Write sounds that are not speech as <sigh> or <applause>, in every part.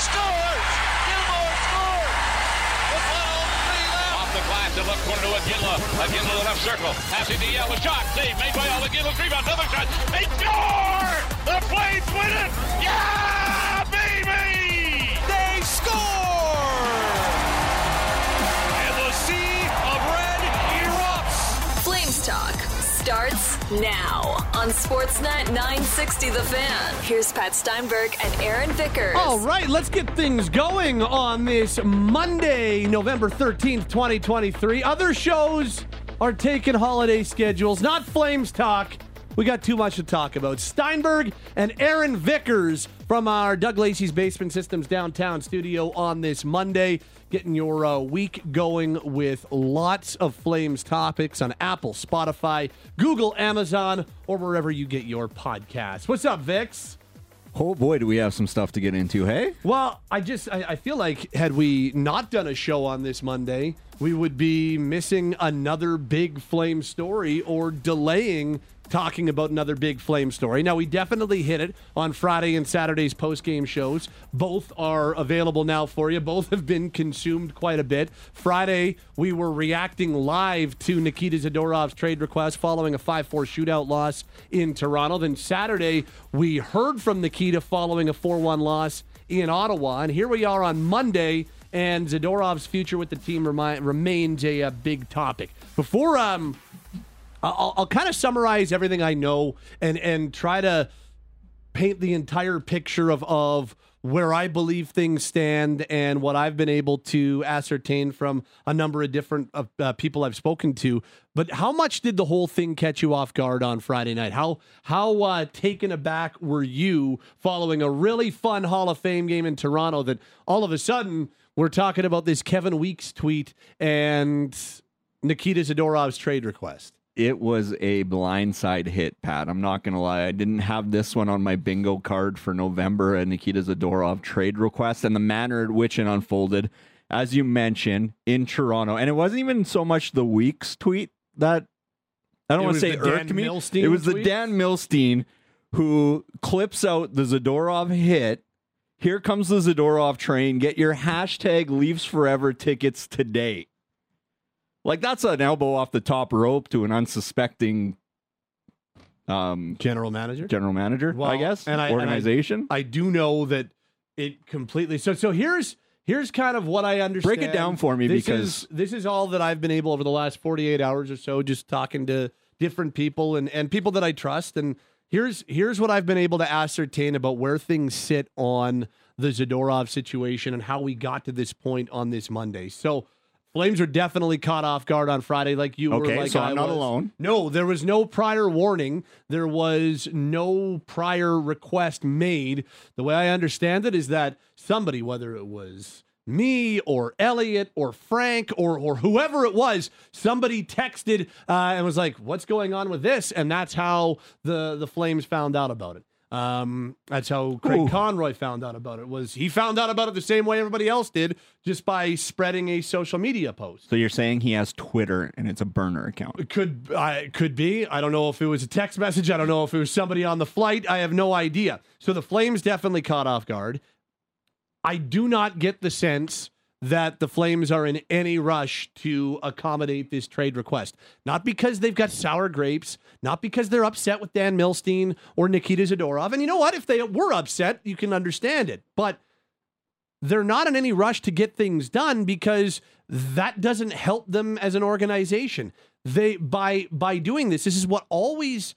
scores! Gilmour scores! With 103 left. Off the glass, the left corner to Iginla. Iginla to the left circle. Passing to Yelle. A shot. Save made by Al Iginla. Rebound. Another shot. They score! The Flames win it! Yeah, baby! They score! And the sea of red erupts. Flames Talk starts now on Sportsnet 960 The Fan. Here's Pat Steinberg and Aaron Vickers. All right, let's get things going on this Monday, November 13th, 2023. Other shows are taking holiday schedules, not Flames Talk. We got too much to talk about. Steinberg and Aaron Vickers from our Doug Lacey's Basement Systems downtown studio on this Monday, getting your uh, week going with lots of Flames topics on Apple, Spotify, Google, Amazon, or wherever you get your podcasts. What's up, Vix? Oh boy, do we have some stuff to get into, hey? Well, I just I, I feel like had we not done a show on this Monday, we would be missing another big flame story or delaying talking about another big flame story. Now we definitely hit it on Friday and Saturday's post game shows. Both are available now for you. Both have been consumed quite a bit. Friday we were reacting live to Nikita Zadorov's trade request following a 5-4 shootout loss in Toronto. Then Saturday we heard from Nikita following a 4-1 loss in Ottawa. And here we are on Monday and Zadorov's future with the team remi- remains a, a big topic. Before um I'll, I'll kind of summarize everything I know and and try to paint the entire picture of of where I believe things stand and what I've been able to ascertain from a number of different uh, uh, people I've spoken to. But how much did the whole thing catch you off guard on Friday night? How how uh, taken aback were you following a really fun Hall of Fame game in Toronto that all of a sudden we're talking about this Kevin Weeks tweet and Nikita Zadorov's trade request? It was a blindside hit, Pat. I'm not going to lie. I didn't have this one on my bingo card for November, a Nikita Zadorov trade request, and the manner in which it unfolded, as you mentioned, in Toronto. And it wasn't even so much the Weeks tweet that I don't want to say irked me. Milstein It was the? Dan Milstein who clips out the Zadorov hit. Here comes the Zadorov train. Get your hashtag Leafs Forever tickets today. Like that's an elbow off the top rope to an unsuspecting um, General manager? general manager, Well, I guess, and I- and I- organization. I do know that it completely. So so here's here's kind of what I understand. Break it down for me, This because- is, this is all that I've been able over the last 48 hours or so, just talking to different people and and people that I trust. And here's here's what I've been able to ascertain about where things sit on the Zadorov situation and how we got to this point on this Monday. So. Flames were definitely caught off guard on Friday, like you were. Okay, Like so I I'm not was. alone. No, there was no prior warning. There was no prior request made. The way I understand it is that somebody, whether it was me or Elliot or Frank or or whoever it was, somebody texted uh, and was like, "What's going on with this?" And that's how the the Flames found out about it. Um, that's how Craig Ooh. Conroy found out about it. Was he found out about it the same way everybody else did, just by spreading a social media post? so you're saying he has Twitter and it's a burner account? It could I could be. I don't know if it was a text message. I don't know if it was somebody on the flight. I have no idea. So the Flames definitely caught off guard. I do not get the sense that the Flames are in any rush to accommodate this trade request. Not because they've got sour grapes, not because they're upset with Dan Milstein or Nikita Zadorov. And you know what? If they were upset, you can understand it. But they're not in any rush to get things done because that doesn't help them as an organization. They by by doing this, this is what always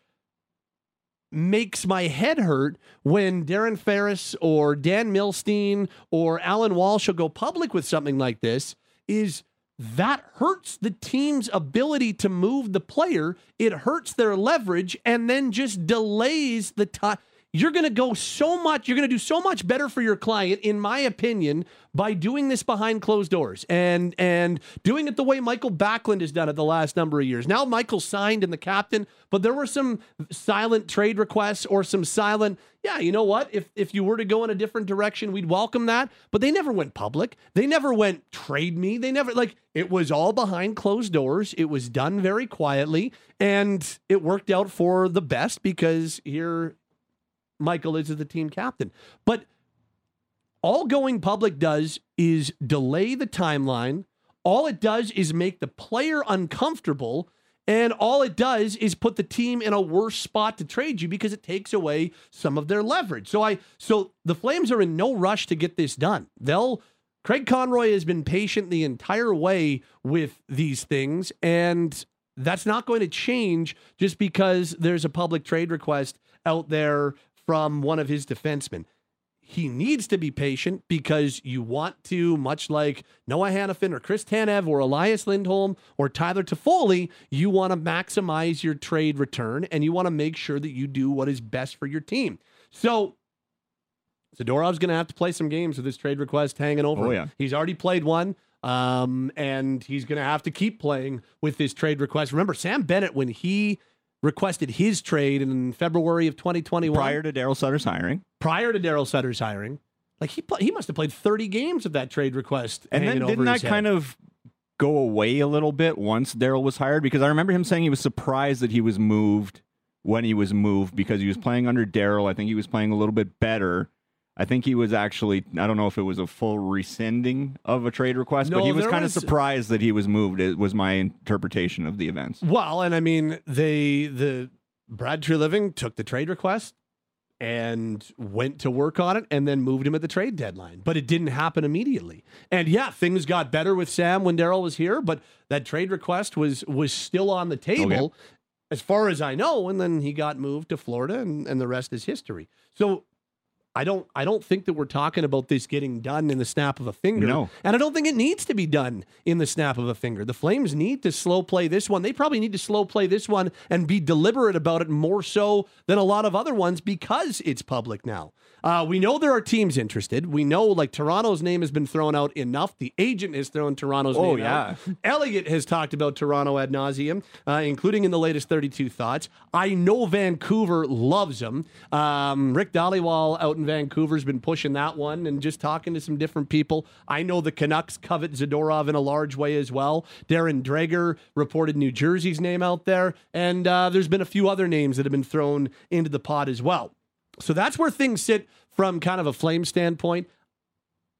makes my head hurt when Darren Ferris or Dan Milstein or Alan Walsh will go public with something like this is that hurts the team's ability to move the player. It hurts their leverage and then just delays the time. You're going to go so much, you're going to do so much better for your client, in my opinion, by doing this behind closed doors and and doing it the way Michael Backlund has done it the last number of years. Now Michael signed and the captain, but there were some silent trade requests or some silent, yeah, you know what? If if you were to go in a different direction, we'd welcome that. But they never went public. They never went trade me. They never like it was all behind closed doors. It was done very quietly and it worked out for the best because here Michael is the team captain. But all going public does is delay the timeline. All it does is make the player uncomfortable. And all it does is put the team in a worse spot to trade you because it takes away some of their leverage. So I so the Flames are in no rush to get this done. They'll Craig Conroy has been patient the entire way with these things and that's not going to change just because there's a public trade request out there from one of his defensemen he needs to be patient because you want to, much like Noah Hanifin or Chris Tanev or Elias Lindholm or Tyler Toffoli, you want to maximize your trade return and you want to make sure that you do what is best for your team. So Zadorov's going to have to play some games with this trade request hanging over. Oh, yeah. He's already played one. Um, and he's going to have to keep playing with this trade request. Remember, Sam Bennett, when he requested his trade in February of 2021, Prior to Daryl Sutter's hiring. prior to Daryl Sutter's hiring. Like he he must have played 30 games of that trade request. And then didn't that kind of go away a little bit once Daryl was hired? Because I remember him saying he was surprised that he was moved when he was moved because he was playing under Daryl. I think he was playing a little bit better. I think he was actually, I don't know if it was a full rescinding of a trade request, No, but he was kind of was- surprised that he was moved. It was my interpretation of the events. well, and I mean they the Brad Treliving took the trade request and went to work on it and then moved him at the trade deadline. But it didn't happen immediately. And yeah, things got better with Sam when Daryl was here, but that trade request was was still on the table as far as I know, and then he got moved to Florida and, and the rest is history. So I don't I don't think that we're talking about this getting done in the snap of a finger. No. And I don't think it needs to be done in the snap of a finger. The Flames need to slow play this one. They probably need to slow play this one and be deliberate about it more so than a lot of other ones because it's public now. Uh, we know there are teams interested. We know like Toronto's name has been thrown out enough. The agent has thrown Toronto's Oh, name out. <laughs> Elliot has talked about Toronto ad nauseum, uh, including in the latest 32 Thoughts. I know Vancouver loves him. Um, Rick Dhaliwal out in Vancouver has been pushing that one and just talking to some different people. I know the Canucks covet Zadorov in a large way as well. Darren Dreger reported New Jersey's name out there, and uh, there's been a few other names that have been thrown into the pot as well. So that's where things sit from kind of a flame standpoint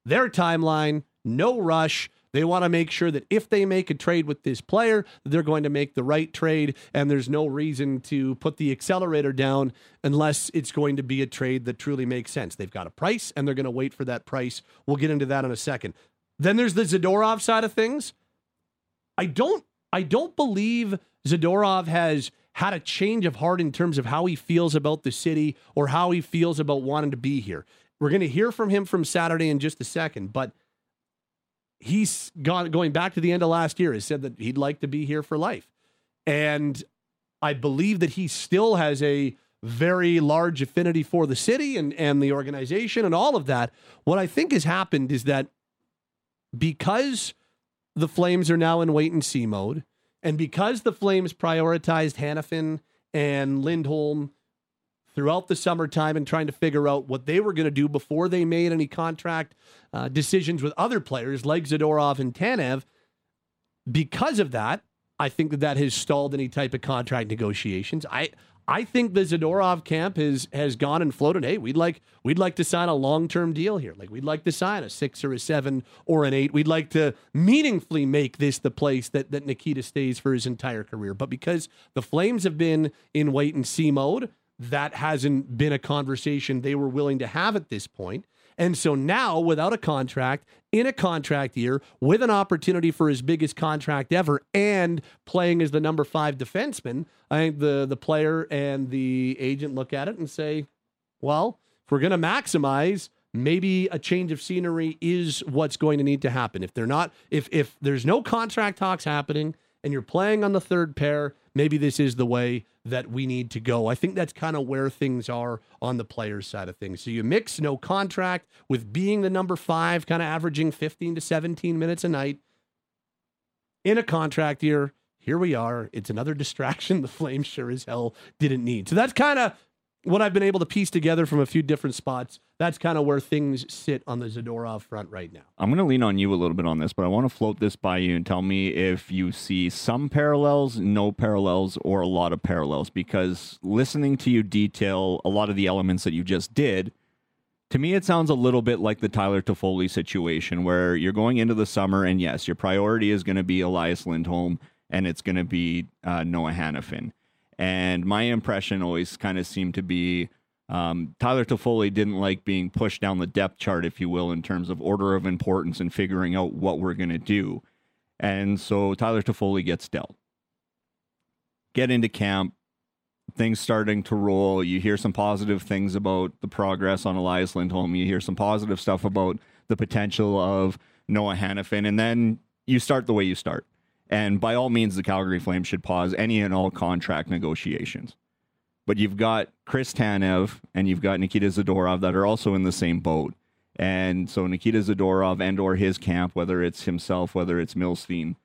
their timeline, no rush. They want to make sure that if they make a trade with this player, they're going to make the right trade, and there's no reason to put the accelerator down unless it's going to be a trade that truly makes sense. They've got a price, and they're going to wait for that price. We'll get into that in a second. Then there's the Zadorov side of things. I don't I don't believe Zadorov has had a change of heart in terms of how he feels about the city or how he feels about wanting to be here. We're going to hear from him from Saturday in just a second, but he's gone going back to the end of last year has said that he'd like to be here for life. And I believe that he still has a very large affinity for the city and, and the organization and all of that. What I think has happened is that because the Flames are now in wait and see mode, and because the Flames prioritized Hanifin and Lindholm throughout the summertime and trying to figure out what they were going to do before they made any contract uh, decisions with other players like Zadorov and Tanev, because of that, I think that that has stalled any type of contract negotiations. I I think the Zadorov camp has has gone and floated. Hey, we'd like we'd like to sign a long term deal here. Like we'd like to sign a six or a seven or an eight. We'd like to meaningfully make this the place that that Nikita stays for his entire career. But because the Flames have been in wait and see mode, that hasn't been a conversation they were willing to have at this point. And so now, without a contract, in a contract year, with an opportunity for his biggest contract ever, and playing as the number five defenseman, I think the the player and the agent look at it and say, "Well, if we're going to maximize." Maybe a change of scenery is what's going to need to happen. If they're not, if if there's no contract talks happening, and you're playing on the third pair, maybe this is the way that we need to go. I think that's kind of where things are on the players' side of things. So you mix no contract with being the number five, kind of averaging 15 to 17 minutes a night in a contract year. Here we are. It's another <laughs> distraction the Flames sure as hell didn't need. So that's kind of what I've been able to piece together from a few different spots. That's kind of where things sit on the Zadorov front right now. I'm going to lean on you a little bit on this, but I want to float this by you and tell me if you see some parallels, no parallels, or a lot of parallels. Because listening to you detail a lot of the elements that you just did To me, it sounds a little bit like the Tyler Toffoli situation, where you're going into the summer, and yes, your priority is going to be Elias Lindholm, and it's going to be uh, Noah Hanifin. And my impression always kind of seemed to be um, Tyler Toffoli didn't like being pushed down the depth chart, if you will, in terms of order of importance and figuring out what we're going to do. And so Tyler Toffoli gets dealt. Get into camp, things starting to roll. You hear some positive things about the progress on Elias Lindholm. You hear some positive stuff about the potential of Noah Hanifin. And then you start the way you start. And by all means, the Calgary Flames should pause any and all contract negotiations. But you've got Chris Tanev and you've got Nikita Zadorov that are also in the same boat. And so Nikita Zadorov and or his camp, whether it's himself, whether it's Milstein,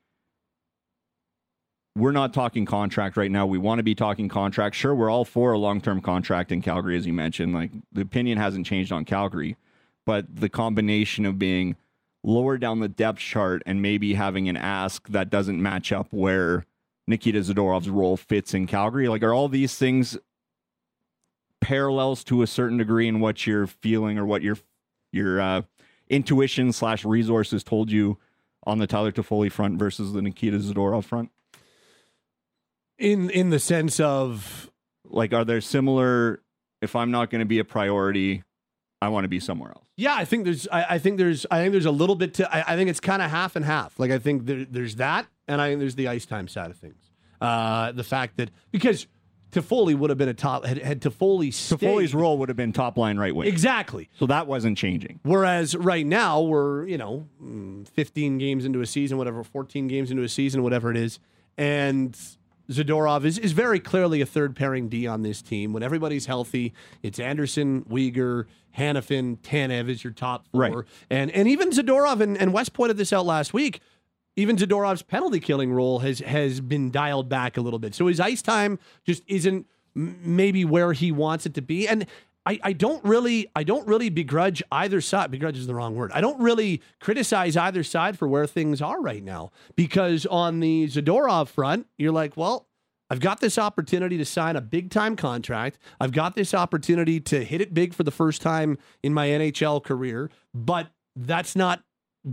we're not talking contract right now. We want to be talking contract. Sure, we're all for a long-term contract in Calgary, as you mentioned. Like the opinion hasn't changed on Calgary, but the combination of being lower down the depth chart and maybe having an ask that doesn't match up where Nikita Zadorov's role fits in Calgary, like are all these things parallels to a certain degree in what you're feeling or what your your uh, intuition slash resources told you on the Tyler Toffoli front versus the Nikita Zadorov front? In in the sense of like, are there similar? If I'm not going to be a priority, I want to be somewhere else. Yeah, I think there's. I, I think there's. I think there's a little bit to. I, I think it's kind of half and half. Like I think there, there's that, and I think there's the ice time side of things. Uh, the fact that because Toffoli would have been a top had, had Toffoli stayed, Toffoli's role would have been top line right wing. exactly. So that wasn't changing. Whereas right now we're you know mm, 15 games into a season, whatever, 14 games into a season, whatever it is, and Zadorov is, is very clearly a third pairing D on this team. When everybody's healthy, it's Anderson, Weegar, Hanifin, Tanev is your top four, Right. and and even Zadorov and, and West pointed this out last week. Even Zadorov's penalty killing role has has been dialed back a little bit, so his ice time just isn't maybe where he wants it to be, and. I, I don't really I don't really begrudge either side. Begrudge is the wrong word. I don't really criticize either side for where things are right now because on the Zadorov front, you're like, well, I've got this opportunity to sign a big time contract. I've got this opportunity to hit it big for the first time in my NHL career, but that's not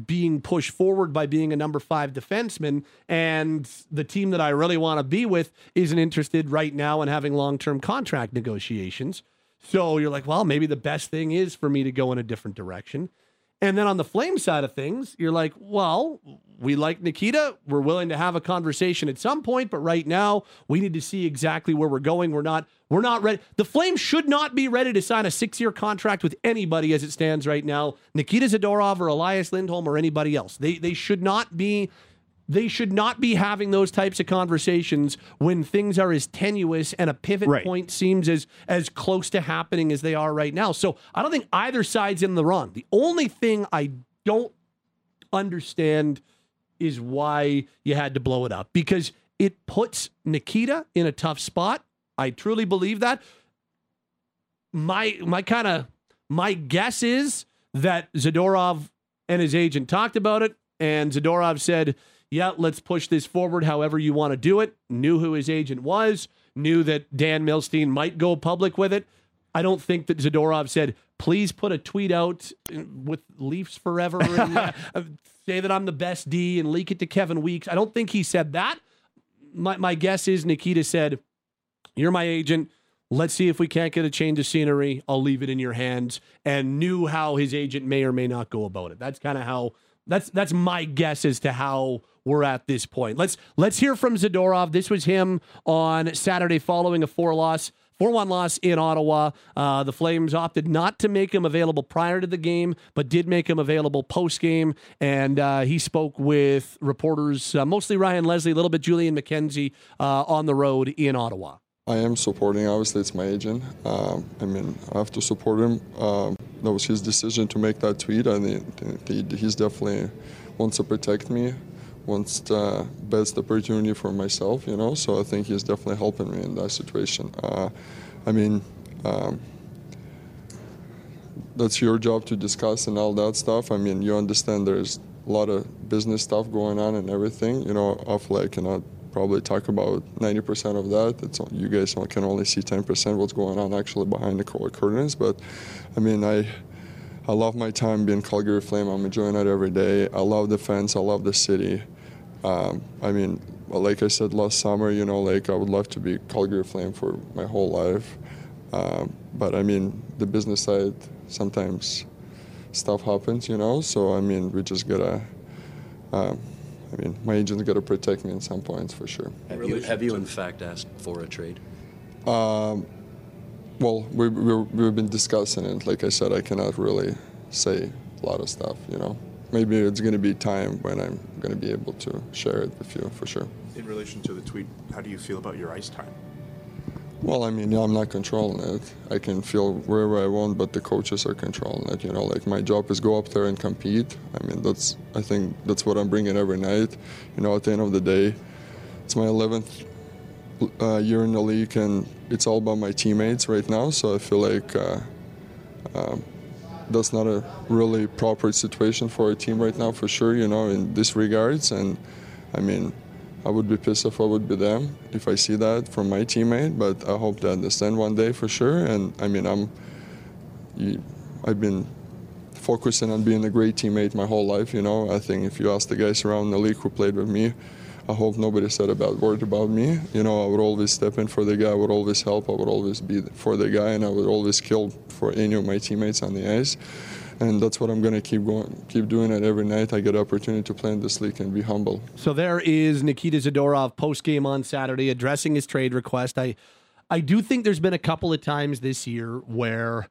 being pushed forward by being a number five defenseman. And the team that I really want to be with isn't interested right now in having long term contract negotiations. So you're like, well, maybe the best thing is for me to go in a different direction. And then on the flame side of things, you're like, well, we like Nikita. We're willing to have a conversation at some point, but right now we need to see exactly where we're going. We're not we're not ready. The Flames should not be ready to sign a 6-year contract with anybody as it stands right now. Nikita Zadorov or Elias Lindholm or anybody else. They they should not be they should not be having those types of conversations when things are as tenuous and a pivot Right. point seems as as close to happening as they are right now. So I don't think either side's in the wrong. The only thing I don't understand is why you had to blow it up because it puts Nikita in a tough spot. I truly believe that. My my kind of my guess is that Zadorov and his agent talked about it, and Zadorov said, "Yeah, let's push this forward. However you want to do it." Knew who his agent was. Knew that Dan Milstein might go public with it. I don't think that Zadorov said, "Please put a tweet out with Leafs forever and uh, <laughs> say that I'm the best D and leak it to Kevin Weeks." I don't think he said that. My my guess is Nikita said, "You're my agent. Let's see if we can't get a change of scenery. I'll leave it in your hands." And knew how his agent may or may not go about it. That's kind of how. That's that's my guess as to how we're at this point. Let's let's hear from Zadorov. This was him on Saturday following a four loss. 4 1 loss in Ottawa. Uh, the Flames opted not to make him available prior to the game, but did make him available post game. And uh, he spoke with reporters, uh, mostly Ryan Leslie, a little bit Julian McKenzie, uh, on the road in Ottawa. I am supporting. Obviously, it's my agent. Um, I mean, I have to support him. Um, that was his decision to make that tweet, and he, he, he's definitely wants to protect me, wants the best opportunity for myself. You know, so I think he's definitely helping me in that situation. Uh, I mean. Um, that's your job to discuss and all that stuff. I mean, you understand there's a lot of business stuff going on and everything. You know, awfully I cannot probably talk about 90% of that. It's you guys can only see 10% what's going on actually behind the cur- curtains. But I mean, I I love my time being Calgary Flame. I'm enjoying it every day. I love the fans. I love the city. Um, I mean, like I said last summer, you know, like I would love to be Calgary Flame for my whole life. Um, but I mean, the business side sometimes stuff happens, you know. So I mean, we just gotta. Um, I mean, my agent's gotta protect me in some points for sure. Have you, have you in fact asked for a trade? Um, well, we, we, we've been discussing it. Like I said, I cannot really say a lot of stuff, you know. Maybe it's going to be time when I'm going to be able to share it with you for sure. In relation to the tweet, how do you feel about your ice time? Well, I mean, I'm not controlling it. I can feel wherever I want, but the coaches are controlling it. You know, like my job is go up there and compete. I mean, that's I think that's what I'm bringing every night. You know, at the end of the day, it's my 11th uh, year in the league, and it's all about my teammates right now. So I feel like uh, um, that's not a really proper situation for a team right now, for sure. You know, in this regards, and I mean I would be pissed if I would be them if I see that from my teammate. But I hope they understand one day for sure. And I mean, I'm, I've been focusing on being a great teammate my whole life. You know, I think if you ask the guys around the league who played with me, I hope nobody said a bad word about me. You know, I would always step in for the guy. I would always help. I would always be for the guy, and I would always kill for any of my teammates on the ice and that's what I'm going to keep going, keep doing it every night. I get opportunity to play in this league and be humble. So there is Nikita Zadorov post game on Saturday addressing his trade request. I, I do think there's been a couple of times this year where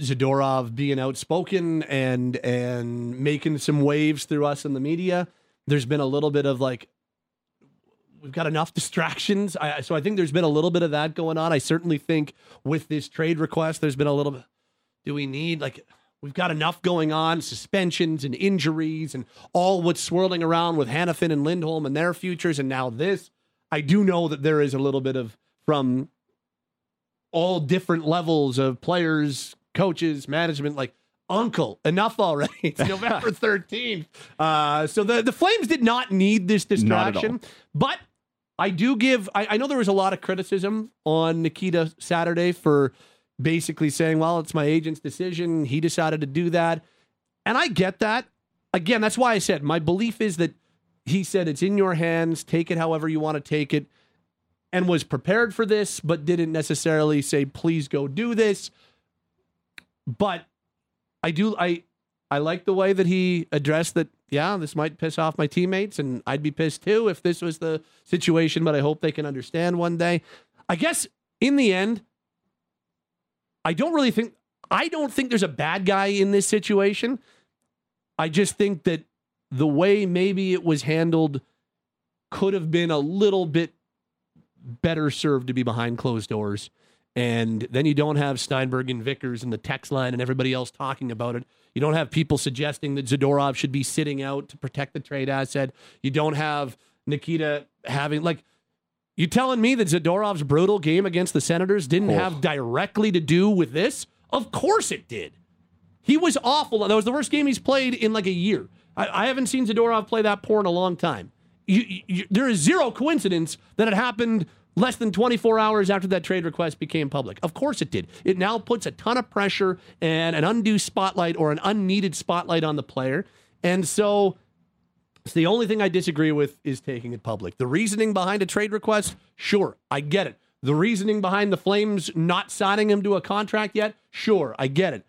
Zadorov being outspoken and and making some waves through us in the media. There's been a little bit of like we've got enough <laughs> distractions. I, so I think there's been a little bit of that going on. I certainly think with this trade request, there's been a little bit. Do we need like we've got enough going on, suspensions and injuries and all what's swirling around with Hanifin and Lindholm and their futures, and now this. I do know that there is a little bit of from all different levels of players, coaches, management, like uncle, enough already. <laughs> It's <laughs> November 13th. Uh, so the, the Flames did not need this distraction, but I do give, I, I know there was a lot of criticism on Nikita Saturday for basically saying, well, it's my agent's decision. He decided to do that. And I get that. Again, that's why I said my belief is that he said it's in your hands. Take it however you want to take it. And was prepared for this, but didn't necessarily say, please go do this. But I do, I, I like the way that he addressed that. Yeah, this might piss off my teammates, and I'd be pissed too if this was the situation. But I hope they can understand one day. I guess in the end, I don't really think I don't think there's a bad guy in this situation. I just think that the way maybe it was handled could have been a little bit better served to be behind closed doors. And then you don't have Steinberg and Vickers and the text line and everybody else talking about it. You don't have people suggesting that Zadorov should be sitting out to protect the trade asset. You don't have Nikita having like you telling me that Zadorov's brutal game against the Senators didn't oh. have directly to do with this? Of course it did. He was awful. That was the worst game he's played in like a year. I, I haven't seen Zadorov play that poor in a long time. You, you, there is zero coincidence that it happened less than 24 hours after that trade request became public. Of course it did. It now puts a ton of pressure and an undue spotlight or an unneeded spotlight on the player. And so so the only thing I disagree with is taking it public. The reasoning behind a trade request, sure, I get it. The reasoning behind the Flames not signing him to a contract yet, sure, I get it.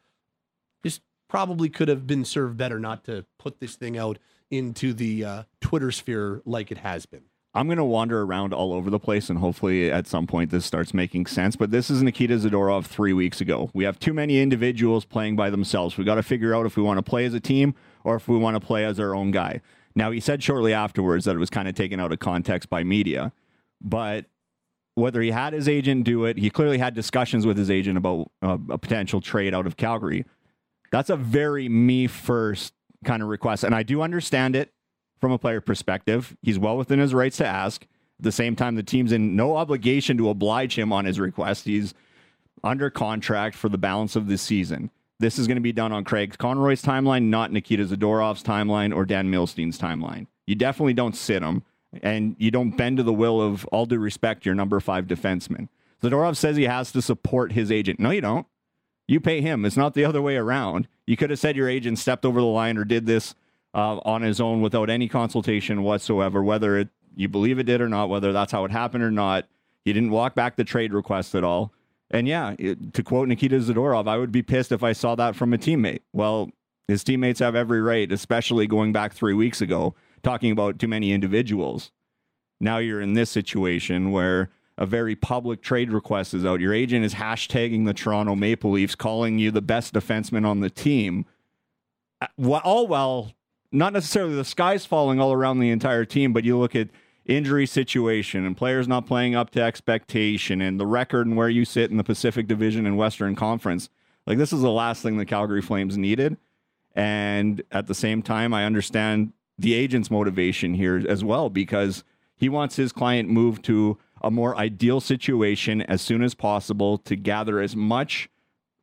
This probably could have been served better not to put this thing out into the uh, Twitter sphere like it has been. I'm going to wander around all over the place, and hopefully at some point this starts making sense. But this is Nikita Zadorov three weeks ago. We have too many individuals playing by themselves. We got to figure out if we want to play as a team or if we want to play as our own guy. Now, he said shortly afterwards that it was kind of taken out of context by media, but whether he had his agent do it, he clearly had discussions with his agent about uh, a potential trade out of Calgary. That's a very me first kind of request. And I do understand it from a player perspective. He's well within his rights to ask. At the same time, the team's in no obligation to oblige him on his request. He's under contract for the balance of the season. This is going to be done on Craig Conroy's timeline, not Nikita Zadorov's timeline or Dan Milstein's timeline. You definitely don't sit him, and you don't bend to the will of all due respect your number five defenseman. Zadorov says he has to support his agent. No, you don't. You pay him. It's not the other way around. You could have said your agent stepped over the line or did this uh, on his own without any consultation whatsoever, whether it you believe it did or not, whether that's how it happened or not. He didn't walk back the trade request at all. And yeah, it, to quote Nikita Zadorov, I would be pissed if I saw that from a teammate. Well, his teammates have every right, especially going back three weeks ago, talking about too many individuals. Now you're in this situation where a very public trade request is out. Your agent is hashtagging the Toronto Maple Leafs, calling you the best defenseman on the team. Uh, All while not necessarily the sky's falling all around the entire team, but you look at injury situation and players not playing up to expectation and the record and where you sit in the Pacific Division and Western Conference. Like this is the last thing the Calgary Flames needed. And at the same time, I understand the agent's motivation here as well because he wants his client moved to a more ideal situation as soon as possible to gather as much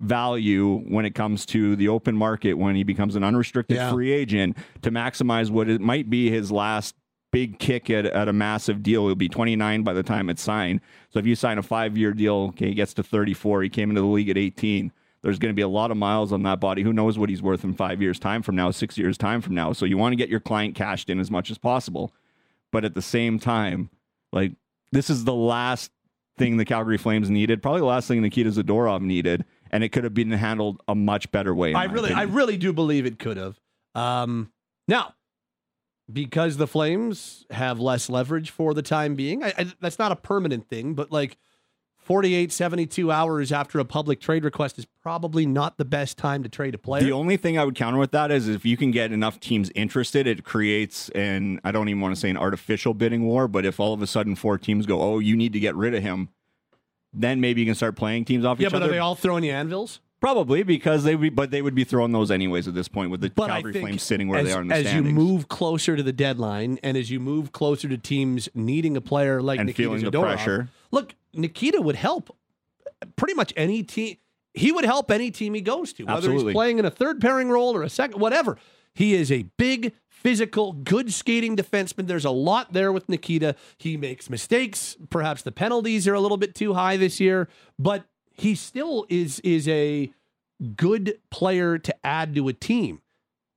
value when it comes to the open market when he becomes an unrestricted Yeah. free agent to maximize what it might be his last big kick at, at a massive deal. He'll be 29 by the time it's signed. So if you sign a five year deal, okay, he gets to 34. He came into the league at 18. There's going to be a lot of miles on that body. Who knows what he's worth in five years' time from now, six years' time from now. So you want to get your client cashed in as much as possible. But at the same time, like this is the last thing the Calgary Flames needed, probably the last thing Nikita Zadorov needed, and it could have been handled a much better way. I really, I really do believe it could have. Um, now, because the Flames have less leverage for the time being, I, I, that's not a permanent thing, but like 48, 72 hours after a public trade request is probably not the best time to trade a player. The only thing I would counter with that is if you can get enough teams interested, it creates an I don't even want to say an artificial bidding war, but if all of a sudden four teams go, oh, you need to get rid of him, then maybe you can start playing teams off yeah, each other. Yeah, but are they all throwing you anvils? Probably because they would, be, but they would be throwing those anyways at this point with the But Calgary Flames sitting where as, they are in the as standings. you move closer to the deadline, and as you move closer to teams needing a player like And Nikita feeling the Zadorov, pressure. Look, Nikita would help pretty much any team. He would help any team he goes to, whether Absolutely. he's playing in a third pairing role or a second, whatever. He is a big, physical, good skating defenseman. There's a lot there with Nikita. He makes mistakes. Perhaps the penalties are a little bit too high this year, but he still is is a good player to add to a team.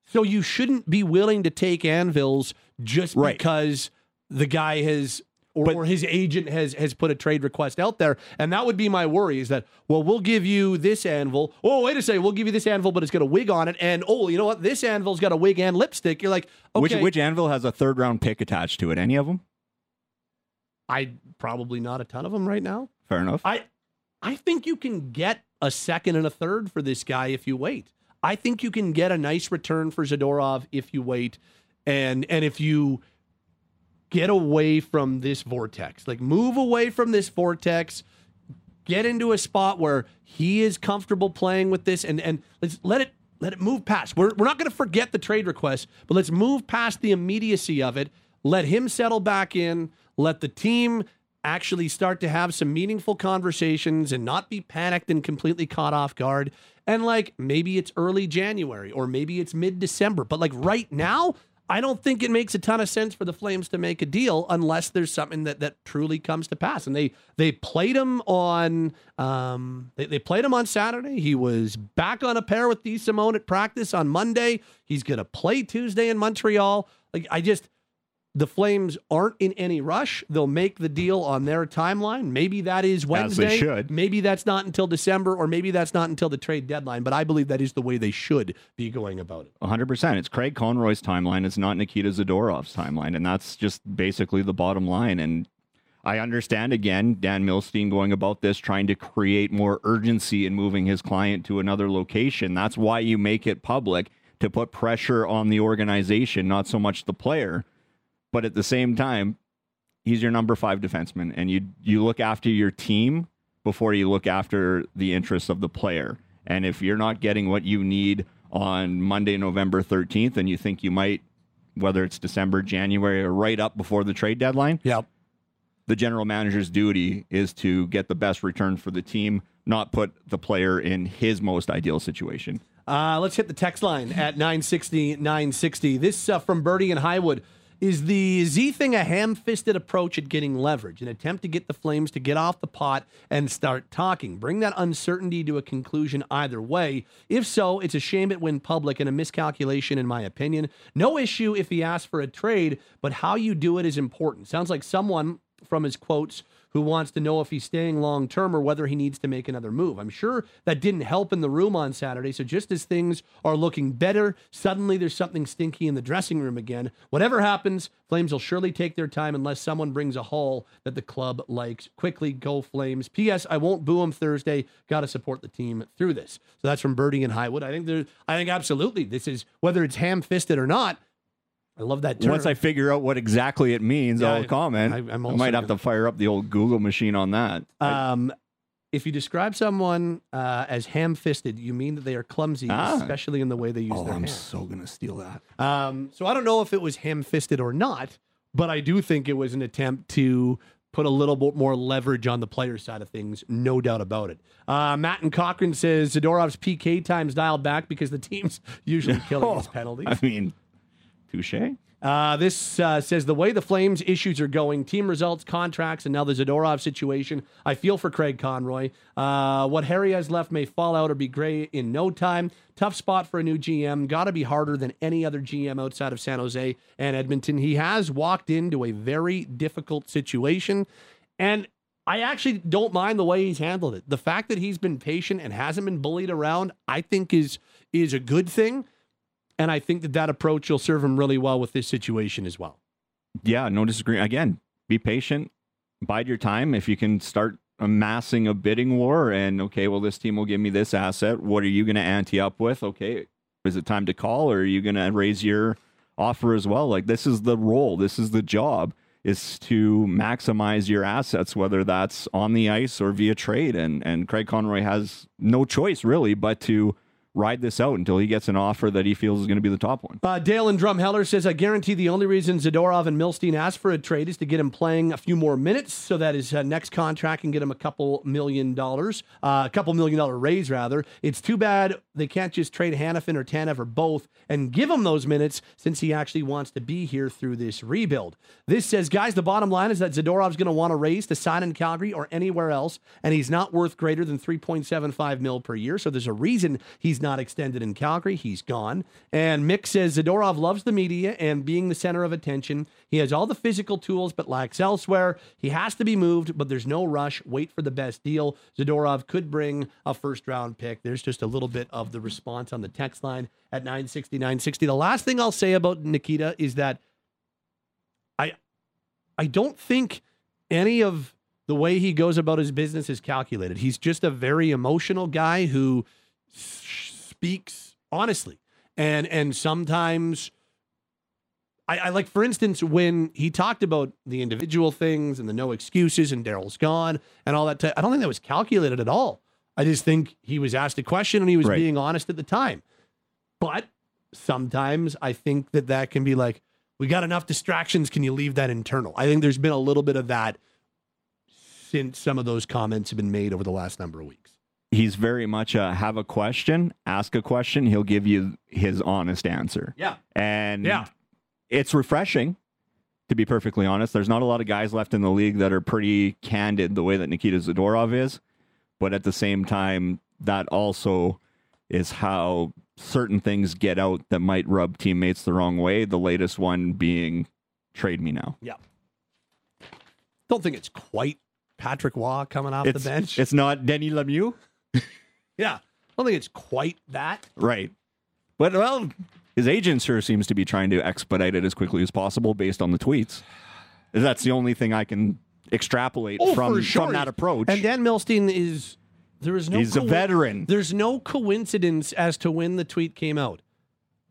So you shouldn't be willing to take anvils just Right. because the guy has or, But- or his agent has has put a trade request out there. And that would be my worry is that, well, we'll give you this anvil. Oh, wait a second, we'll give you this anvil, but it's got a wig on it. And oh, you know what? This anvil's got a wig and lipstick. You're like, okay, Which which anvil has a third round pick attached to it? Any of them? I probably not a ton of them right now. Fair enough. I I think you can get a second and a third for this guy if you wait. I think you can get a nice return for Zadorov if you wait and and if you get away from this vortex. Like move away from this vortex, get into a spot where he is comfortable playing with this and and let's let it let it move past. We're we're not going to forget the trade request, but let's move past the immediacy of it. Let him settle back in. Let the team actually start to have some meaningful conversations and not be panicked and completely caught off guard. And like maybe it's early January or maybe it's mid December, but like right now, I don't think it makes a ton of sense for the Flames to make a deal unless there's something that that truly comes to pass. And they they played him on um they, they played him on Saturday. He was back on a pair with DeSimone at practice on Monday. He's gonna play Tuesday in Montreal. Like I just the Flames aren't in any rush. They'll make the deal on their timeline. Maybe that is Wednesday. As they should. Maybe that's not until December, or maybe that's not until the trade deadline. But I believe that is the way they should be going about it. 100%. It's Craig Conroy's timeline. It's not Nikita Zadorov's timeline. And that's just basically the bottom line. And I understand, again, Dan Milstein going about this, trying to create more urgency in moving his client to another location. That's why you make it public to put pressure on the organization, not so much the player. But at the same time, he's your number five defenseman, and you you look after your team before you look after the interests of the player. And if you're not getting what you need on Monday, November 13th, and you think you might, whether it's December, January, or right up before the trade deadline, Yep. the general manager's duty is to get the best return for the team, not put the player in his most ideal situation. Uh, let's hit the text line at 960 960. This uh, from Birdie and Highwood. Is the Z thing a ham fisted approach at getting leverage, an attempt to get the Flames to get off the pot and start talking? Bring that uncertainty to a conclusion either way. If so, it's a shame it went public and a miscalculation, in my opinion. No issue if he asked for a trade, but how you do it is important. Sounds like someone from his quotes who wants to know if he's staying long term or whether he needs to make another move. I'm sure that didn't help in the room on Saturday. So just as things are looking better, suddenly there's something stinky in the dressing room again. Whatever happens, Flames will surely take their time unless someone brings a haul that the club likes. Quickly go Flames. P.S. I won't boo him Thursday. Got to support the team through this. So that's from Birdie and Highwood. I think there. I think absolutely this is whether it's ham fisted or not. I love that term. Once I figure out what exactly it means, Yeah, I'll comment. I- I, I'm also might have to fire up the old Google machine on that. Um, if you describe someone uh, as ham-fisted, you mean that they are clumsy, Ah. especially in the way they use oh, their I'm hands. so gonna steal that. Um, so I don't know if it was ham-fisted or not, but I do think it was an attempt to put a little bit more leverage on the player side of things, no doubt about it. Uh, Matt and Cochrane says Zadorov's PK times dialed back because the team's <laughs> usually killing <laughs> his penalties. I mean, touche. Uh, this uh, says the way the Flames issues are going, team results, contracts, and now the Zadorov situation. I feel for Craig Conroy. Uh, what Harry has left may fall out or be gray in no time. Tough spot for a new GM. Got to be harder than any other GM outside of San Jose and Edmonton. He has walked into a very difficult situation, and I actually don't mind the way he's handled it. The fact that he's been patient and hasn't been bullied around, I think is is a good thing. And I think that that approach will serve him really well with this situation as well. Yeah, no disagreement. Again, be patient, bide your time. If you can start amassing a bidding war, and okay, well, this team will give me this asset. What are you going to ante up with? Okay, is it time to call, or are you going to raise your offer as well? Like this is the role, this is the job, is to maximize your assets, whether that's on the ice or via trade. And and Craig Conroy has no choice really but to ride this out until he gets an offer that he feels is going to be the top one. Uh, Dale and Drumheller says, I guarantee the only reason Zadorov and Milstein asked for a trade is to get him playing a few more minutes so that his uh, next contract can get him a couple million dollars, uh, a couple million dollar raise, rather. It's too bad they can't just trade Hanifin or Tanev or both and give him those minutes since he actually wants to be here through this rebuild. This says, guys, the bottom line is that Zadorov's going to want a raise to sign in Calgary or anywhere else, and he's not worth greater than 3.75 mil per year. So there's a reason he's not extended in Calgary. He's gone. And Mick says Zadorov loves the media and being the center of attention. He has all the physical tools but lacks elsewhere. He has to be moved, but there's no rush. Wait for the best deal. Zadorov could bring a first round pick. There's just a little bit of the response on the text line at 960 960. The last thing I'll say about Nikita is that I I don't think any of the way he goes about his business is calculated. He's just a very emotional guy who speaks honestly. And and sometimes I, I like for instance when he talked about the individual things and the no excuses and Daryl's gone and all that. I don't think that was calculated at all. I just think he was asked a question and he was Right. being honest at the time. But sometimes I think that that can be like, we got enough distractions. Can you leave that internal? I think there's been a little bit of that since some of those comments have been made over the last number of weeks. He's very much a have a question, ask a question, he'll give you his honest answer. Yeah. And Yeah. it's refreshing, to be perfectly honest. There's not a lot of guys left in the league that are pretty candid the way that Nikita Zadorov is. But at the same time, that also is how certain things get out that might rub teammates the wrong way. The latest one being trade me now. Yeah. Don't think it's quite Patrick Roy coming off It's, the bench. it's not Denny Lemieux. <laughs> yeah. I don't think it's quite that. Right. But well, his agent sure seems to be trying to expedite it as quickly as possible based on the tweets. That's the only thing I can extrapolate Oh, from sure. from that approach. And Dan Milstein is there is no He's a veteran. There's no coincidence as to when the tweet came out.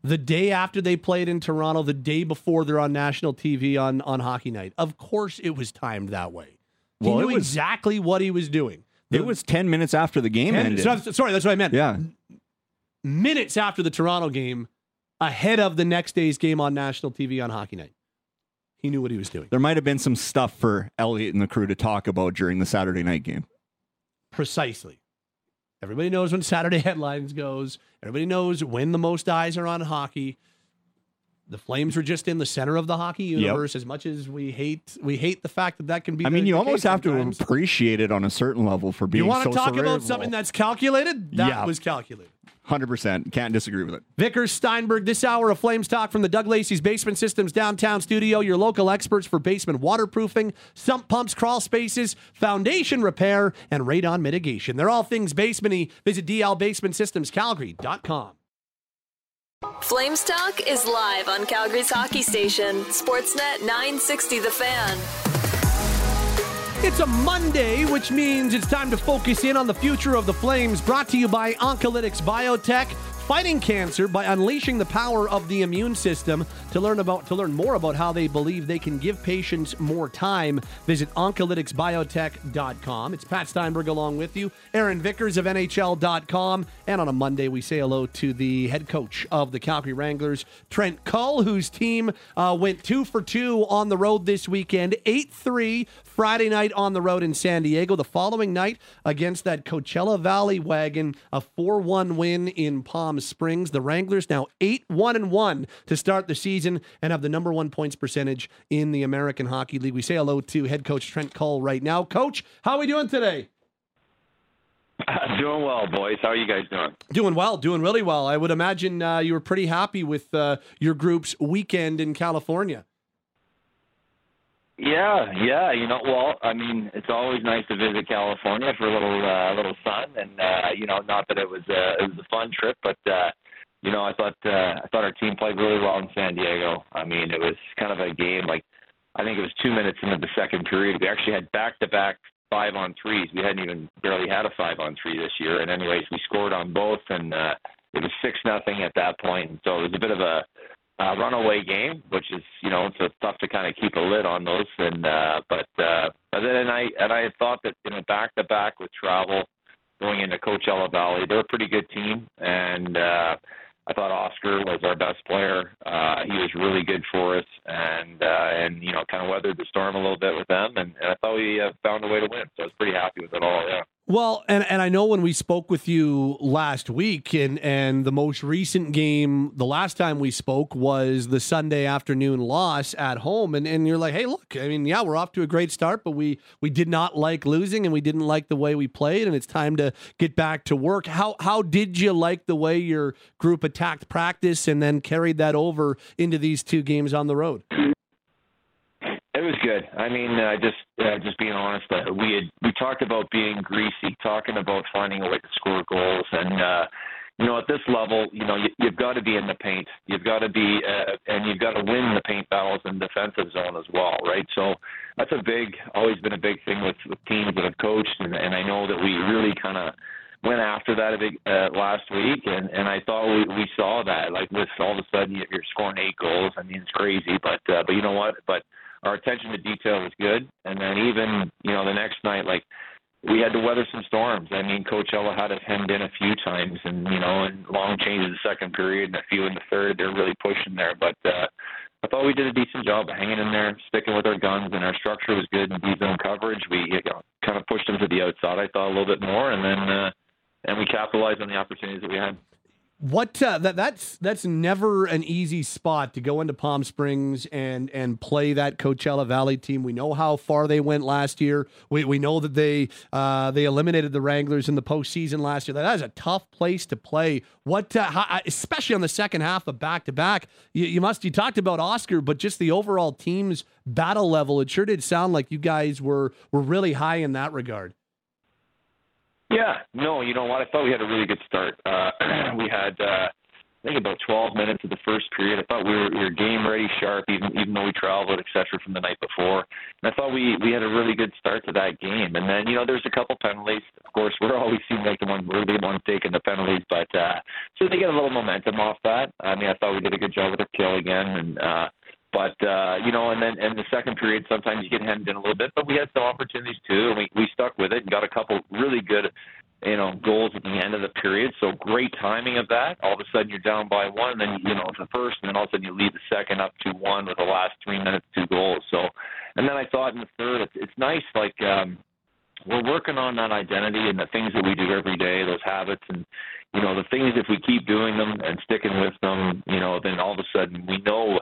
The day after they played in Toronto, the day before they're on national TV on, on hockey night. Of course it was timed that way. He Well, knew was- exactly what he was doing. It was 10 minutes after the game And- ended. so- sorry, that's what I meant. yeah. Minutes after the Toronto game, ahead of the next day's game on national TV on hockey night. He knew what he was doing. There might have been some stuff for Elliot and the crew to talk about during the Saturday night game. Precisely. Everybody knows when Saturday <laughs> headlines goes. Everybody knows when the most eyes are on hockey. The Flames were just in the center of the hockey universe. As much as we hate we hate the fact that that can be. I the- mean, you almost have to appreciate it on a certain level for being so. You want so to talk about something that's calculated? That Yeah. was calculated. 100%. Can't disagree with it. Vickers Steinberg, this hour of Flames Talk from the Doug Lacey's Basement Systems downtown studio. Your local experts for basement waterproofing, sump pumps, crawl spaces, foundation repair, and radon mitigation. They're all things basementy. Visit dlbasementsystemscalgary.com. Flames Talk is live on Calgary's hockey station, Sportsnet 960 The Fan. It's a Monday, which means it's time to focus in on the future of the Flames. Brought to you by Oncolytics Biotech, fighting cancer by unleashing the power of the immune system. To learn about to learn more about how they believe they can give patients more time, visit oncolyticsbiotech.com. It's Pat Steinberg along with you, Aaron Vickers of NHL.com, and on a Monday we say hello to the head coach of the Calgary Wranglers, Trent Cull, whose team uh, went two for two on the road this weekend, eight three Friday night on the road in San Diego. The following night against that Coachella Valley wagon, a 4 1 win in Palm Springs. The Wranglers now 8 1 and 1 to start the season and have the number one points percentage in the American Hockey League. We say hello to head coach Trent Cull right now. Coach, how are we doing today? <laughs> Doing well, boys. How are you guys doing? Doing well, doing really well. I would imagine uh, you were pretty happy with uh, your group's weekend in California. Yeah, yeah. You know, well, I mean, it's always nice to visit California for a little, uh, little sun, and uh, you know, not that it was a, it was a fun trip, but uh, you know, I thought, uh, I thought our team played really well in San Diego. I mean, it was kind of a game like, I think it was two minutes into the second period. We actually had back-to-back five on threes. We hadn't even barely had a five on three this year, and anyways, we scored on both, and uh, it was six nothing at that point. And so it was a bit of a uh, runaway game, which is you know it's tough to kind of keep a lid on those. And uh, but uh, but then and I and I thought that you know back to back with travel going into Coachella Valley, they're a pretty good team, and uh, I thought Oscar was our best player. Uh, he was really good for us, and uh, and you know kind of weathered the storm a little bit with them, and, and I thought we uh, found a way to win. So I was pretty happy with it all. Yeah. Well, and, and I know when we spoke with you last week, and, and the most recent game, the last time we spoke was the Sunday afternoon loss at home, and, and you're like, hey, look, I mean, yeah, we're off to a great start, but we we did not like losing, and we didn't like the way we played, and it's time to get back to work. How how did you like the way your group attacked practice, and then carried that over into these two games on the road? It was good. I mean, uh, just uh, just being honest, uh, we had we talked about being greasy, talking about finding a way to score goals, and uh, you know, at this level, you know, you, you've got to be in the paint, you've got to be, uh, and you've got to win the paint battles in defensive zone as well, right? So that's a big, always been a big thing with, with teams that I've coached, and, and I know that we really kind of went after that a big uh, last week, and and I thought we we saw that, like with all of a sudden you're scoring eight goals. I mean, it's crazy, but uh, but you know what? But our attention to detail was good, and then even you know the next night, like we had to weather some storms. I mean, Coachella had us hemmed in a few times, and you know, and long changes the second period, and a few in the third. They're really pushing there, but uh, I thought we did a decent job of hanging in there, sticking with our guns, and our structure was good in D zone coverage. We you know, kind of pushed them to the outside. I thought a little bit more, and then uh, and we capitalized on the opportunities that we had. What uh, that that's that's never an easy spot to go into Palm Springs and and play that Coachella Valley team. We know how far they went last year. We we know that they uh, they eliminated the Wranglers in the postseason last year. That is a tough place to play. What uh, how, especially on the second half of back to back. You, you must you talked about Oscar, but just the overall team's battle level. It sure did sound like you guys were were really high in that regard. Yeah, no, you know what? I thought we had a really good start. Uh, <clears throat> we had, uh, I think, about 12 minutes of the first period. I thought we were, we were game ready, sharp, even even though we traveled, et cetera, from the night before. And I thought we we had a really good start to that game. And then, you know, there's a couple penalties. Of course, we're always seem like the one we're the one taking the penalties, but uh, so they get a little momentum off that. I mean, I thought we did a good job with our kill again, and. uh but uh, you know, and then in the second period, sometimes you get hemmed in a little bit, but we had some opportunities too, and we we stuck with it and got a couple really good, you know, goals at the end of the period. So great timing of that. All of a sudden you're down by one, and then you know the first, and then all of a sudden you lead the second up to one with the last three minutes, two goals. So, and then I thought in the third, it's, it's nice, like. um we're working on that identity and the things that we do every day, those habits, and you know the things. If we keep doing them and sticking with them, you know, then all of a sudden we know.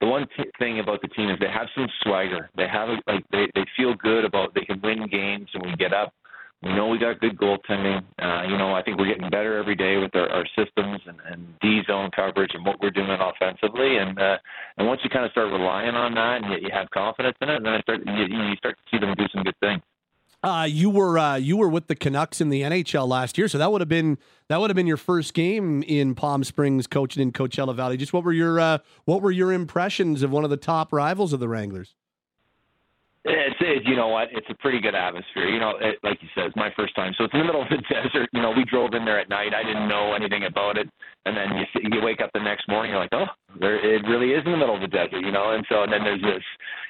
The one t- thing about the team is they have some swagger. They have a, like they they feel good about they can win games, and we get up we know we got good goaltending. Uh, you know, I think we're getting better every day with our, our systems and, and D zone coverage and what we're doing offensively. And uh, and once you kind of start relying on that and you, have confidence in it, then I start you, you start to see them do some good things. Uh, you were uh, you were with the Canucks in the NHL last year, so that would have been that would have been your first game in Palm Springs, coaching in Coachella Valley. Just what were your uh, what were your impressions of one of the top rivals of the Wranglers? It's it, you know what? It's a pretty good atmosphere. You know, it, like you said, it's my first time, so it's in the middle of the <laughs> desert. You know, we drove in there at night. I didn't know anything about it, and then you you wake up the next morning, you're like, oh, there it really is in the middle of the desert. You know, and so and then there's this,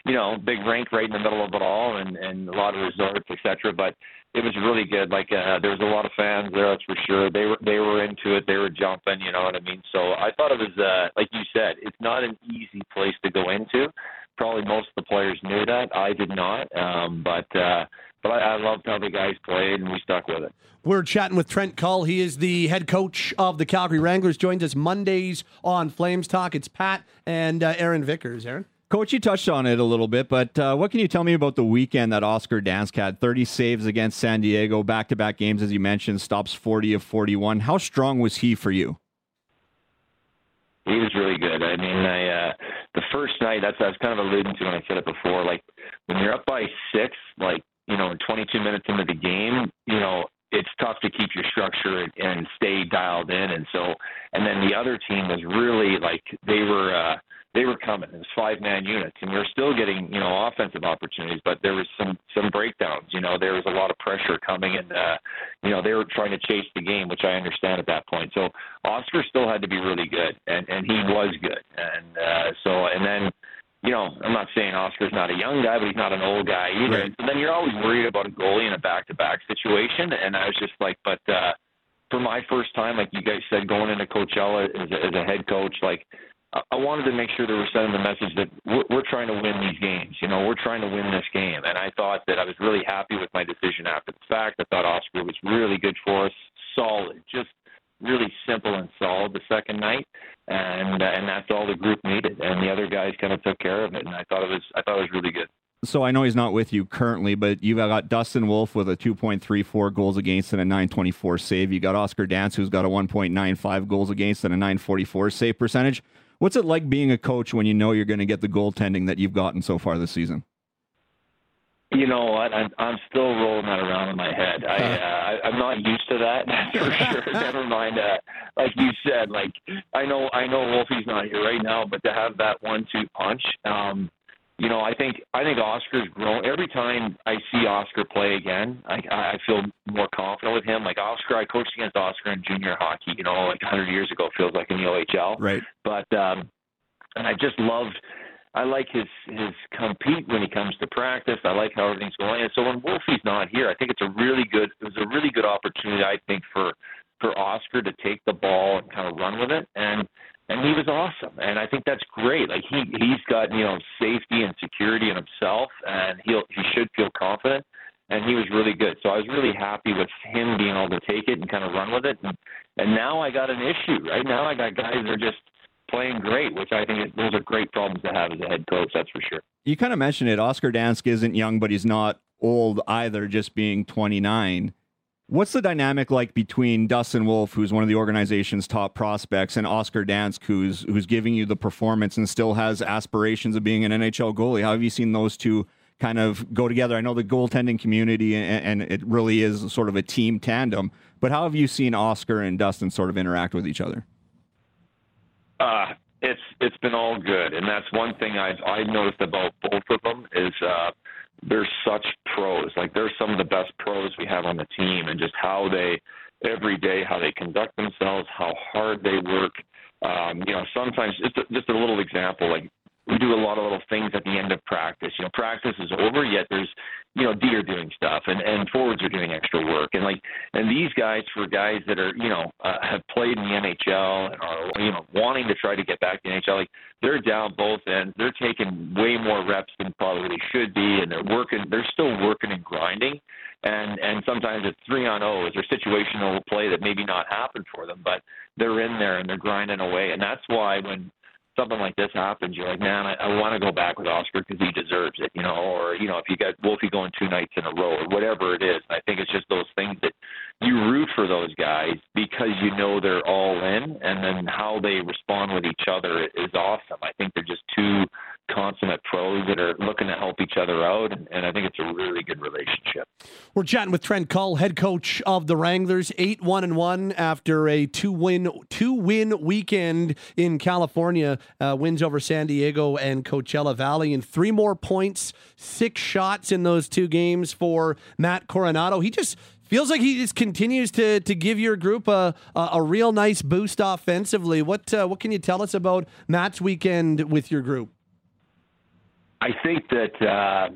you know, big rink right in the middle of it all, and and a lot of resorts, etc. But it was really good. Like uh, there was a lot of fans there, that's for sure. They were they were into it. They were jumping. You know what I mean? So I thought it was uh, like you said, it's not an easy place to go into probably most of the players knew that. I did not, um, but uh, but I, I loved how the guys played, and we stuck with it. We're chatting with Trent Cull. He is the head coach of the Calgary Wranglers. Joins us Mondays on Flames Talk. It's Pat and uh, Aaron Vickers. Aaron. Coach, you touched on it a little bit, but uh, what can you tell me about the weekend that Oscar Dansk had? 30 saves against San Diego, back to back games, as you mentioned, stops 40 of 41. How strong was he for you? He was really good. I mean, I uh, the first night that's I was kind of alluding to when I said it before. Like when you're up by six, like you know, 22 minutes into the game, you know, it's tough to keep your structure and, and stay dialed in. And so, and then the other team was really like they were. uh they were coming. It was five man units, and we are still getting you know offensive opportunities, but there was some some breakdowns. You know, there was a lot of pressure coming, and uh, you know they were trying to chase the game, which I understand at that point. So Oscar still had to be really good, and and he was good, and uh, so and then. You know, I'm not saying Oscar's not a young guy, but he's not an old guy either. Right. So then you're always worried about a goalie in a back-to-back situation, and I was just like, but uh, for my first time, like you guys said, going into Coachella as a, as a head coach, like I wanted to make sure that we're sending the message that we're, we're trying to win these games. You know, we're trying to win this game. And I thought that I was really happy with my decision after the fact. I thought Oscar was really good for us, solid, just really simple and solid the second night, and uh, and that's all the group needed. And the other guys kind of took care of it. And I thought it was I thought it was really good. So I know he's not with you currently, but you've got Dustin Wolf with a 2.34 goals against and a 924 save. You got Oscar Dansk, who's got a 1.95 goals against and a 944 save percentage. What's it like being a coach when you know you're going to get the goaltending that you've gotten so far this season? You know what? I'm I'm still rolling that around in my head. I, uh, I I'm not used to that <laughs> for sure. <laughs> Never mind. Uh, like you said, like I know I know Wolfie's not here right now, but to have that one-two punch, um, you know, I think I think Oscar's grown. Every time I see Oscar play again, I I feel more confident with him. Like Oscar, I coached against Oscar in junior hockey. You know, like 100 years ago, feels like in the OHL. Right. But um, and I just loved. I like his his compete when he comes to practice. I like how everything's going. And so when Wolfie's not here, I think it's a really good. It was a really good opportunity, I think, for for Oscar to take the ball and kind of run with it. And and he was awesome. And I think that's great. Like he he's got you know safety and security in himself, and he'll he should feel confident. And he was really good. So I was really happy with him being able to take it and kind of run with it. And, and now I got an issue. Right now I got guys that are just playing great, which I think those are great problems to have as a head coach. That's for sure. You kind of mentioned it. Oscar Dansk isn't young, but he's not old either, just being 29. What's the dynamic like between Dustin Wolf, who's one of the organization's top prospects, and Oscar Dansk, who's who's giving you the performance and still has aspirations of being an NHL goalie? How have you seen those two kind of go together? I know the goaltending community, and, and it really is sort of a team tandem. But how have you seen Oscar and Dustin sort of interact with each other? Uh, it's it's been all good, and that's one thing I've I've noticed about both of them is uh, they're such pros. Like they're some of the best pros we have on the team, and just how they every day how they conduct themselves, how hard they work. Um, you know, sometimes just a, just a little example, like we do a lot of little things at the end of practice. You know, practice is over, yet there's, you know, D are doing stuff and, and forwards are doing extra work. And like, and these guys, for guys that are, you know, uh, have played in the NHL and are, you know, wanting to try to get back to the NHL, like they're down both ends. They're taking way more reps than probably they should be. And they're working, they're still working and grinding. And and sometimes it's three on oh, O's or situational play that maybe not happened for them, but they're in there and they're grinding away, and that's why when something like this happens, you're like, man, I, I want to go back with Oscar because he deserves it, you know, or you know, if you got Wolfie going two nights in a row or whatever it is. I think it's just those things that you root for those guys because you know they're all in, and then how they respond with each other is awesome. I think they're just two consummate pros that are looking to help each other out, and, and I think it's a really good relationship. We're chatting with Trent Cull, head coach of the Wranglers, eight one and one after a two win two win weekend in California, uh, wins over San Diego and Coachella Valley, and three more points, six shots in those two games for Matt Coronato. He just feels like he just continues to to give your group a a, a real nice boost offensively. What uh, what can you tell us about Matt's weekend with your group? I think that uh,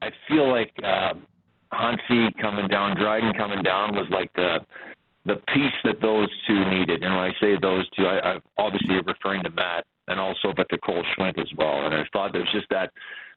I feel like uh, Huntsy coming down, Dryden coming down was like the the piece that those two needed. And when I say those two, I, I obviously referring to Matt and also but to Cole Schwindt as well. And I thought there's just that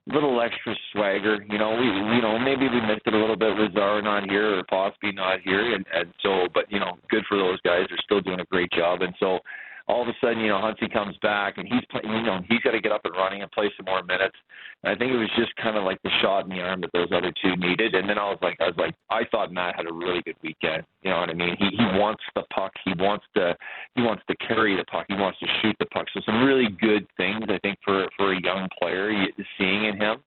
little extra swagger. You know, we you know maybe we missed it a little bit with Zary not here or possibly not here, and and so but you know good for those guys. They're still doing a great job, and so all of a sudden, you know, Huntsy comes back and he's playing, you know, he's got to get up and running and play some more minutes. And I think it was just kind of like the shot in the arm that those other two needed. And then I was like, I was like, I thought Matt had a really good weekend. You know what I mean? He he wants the puck. He wants to he wants to carry the puck. He wants to shoot the puck. So some really good things I think for for a young player seeing in him.